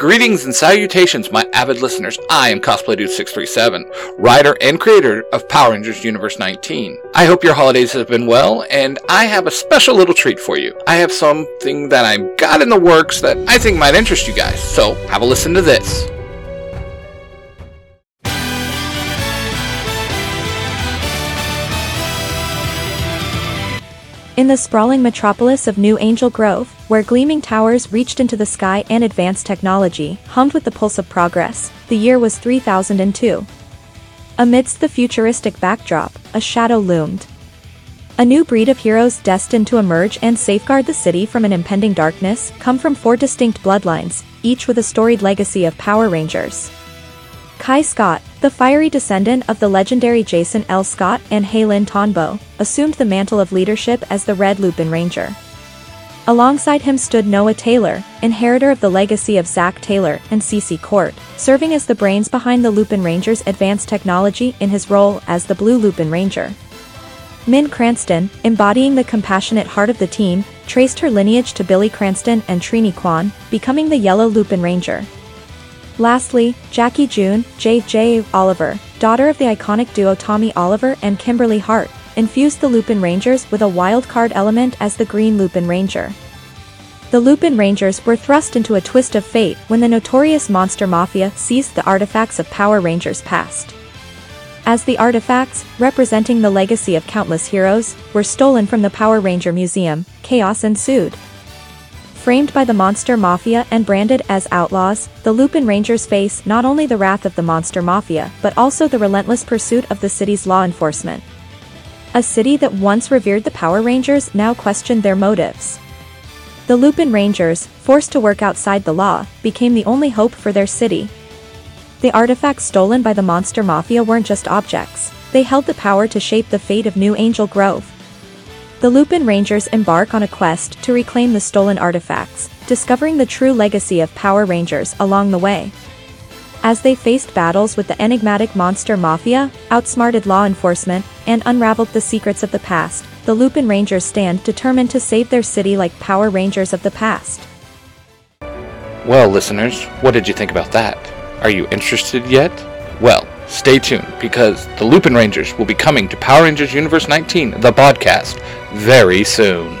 Greetings and salutations, my avid listeners. I am Cosplay Dude 637, writer and creator of Power Rangers Universe 19. I hope your holidays have been well, and I have a special little treat for you. I have something that I've got in the works that I think might interest you guys, so have a listen to this. In the sprawling metropolis of New Angel Grove, where gleaming towers reached into the sky and advanced technology hummed with the pulse of progress, the year was 3002. Amidst the futuristic backdrop, a shadow loomed. A new breed of heroes destined to emerge and safeguard the city from an impending darkness come from four distinct bloodlines, each with a storied legacy of Power Rangers. Kai Scott, the fiery descendant of the legendary Jason L. Scott and Haylin Tonbo, assumed the mantle of leadership as the Red Lupin Ranger. Alongside him stood Noah Taylor, inheritor of the legacy of Zack Taylor and CC Court, serving as the brains behind the Lupin Ranger's advanced technology in his role as the Blue Lupin Ranger. Min Cranston, embodying the compassionate heart of the team, traced her lineage to Billy Cranston and Trini Kwan, becoming the Yellow Lupin Ranger. Lastly, Jackie June, J.J. Oliver, daughter of the iconic duo Tommy Oliver and Kimberly Hart, infused the Lupin Rangers with a wild card element as the Green Lupin Ranger. The Lupin Rangers were thrust into a twist of fate when the notorious Monster Mafia seized the artifacts of Power Rangers past. As the artifacts, representing the legacy of countless heroes, were stolen from the Power Ranger Museum, chaos ensued. Framed by the Monster Mafia and branded as outlaws, the Lupin Rangers face not only the wrath of the Monster Mafia but also the relentless pursuit of the city's law enforcement. A city that once revered the Power Rangers now questioned their motives. The Lupin Rangers, forced to work outside the law, became the only hope for their city. The artifacts stolen by the Monster Mafia weren't just objects, they held the power to shape the fate of New Angel Grove. The Lupin Rangers embark on a quest to reclaim the stolen artifacts, discovering the true legacy of Power Rangers along the way. As they faced battles with the enigmatic Monster Mafia, outsmarted law enforcement, and unraveled the secrets of the past, the Lupin Rangers stand determined to save their city like Power Rangers of the past. Well, listeners, what did you think about that? Are you interested yet? Well, stay tuned because the Lupin Rangers will be coming to Power Rangers Universe 19, the podcast, very soon.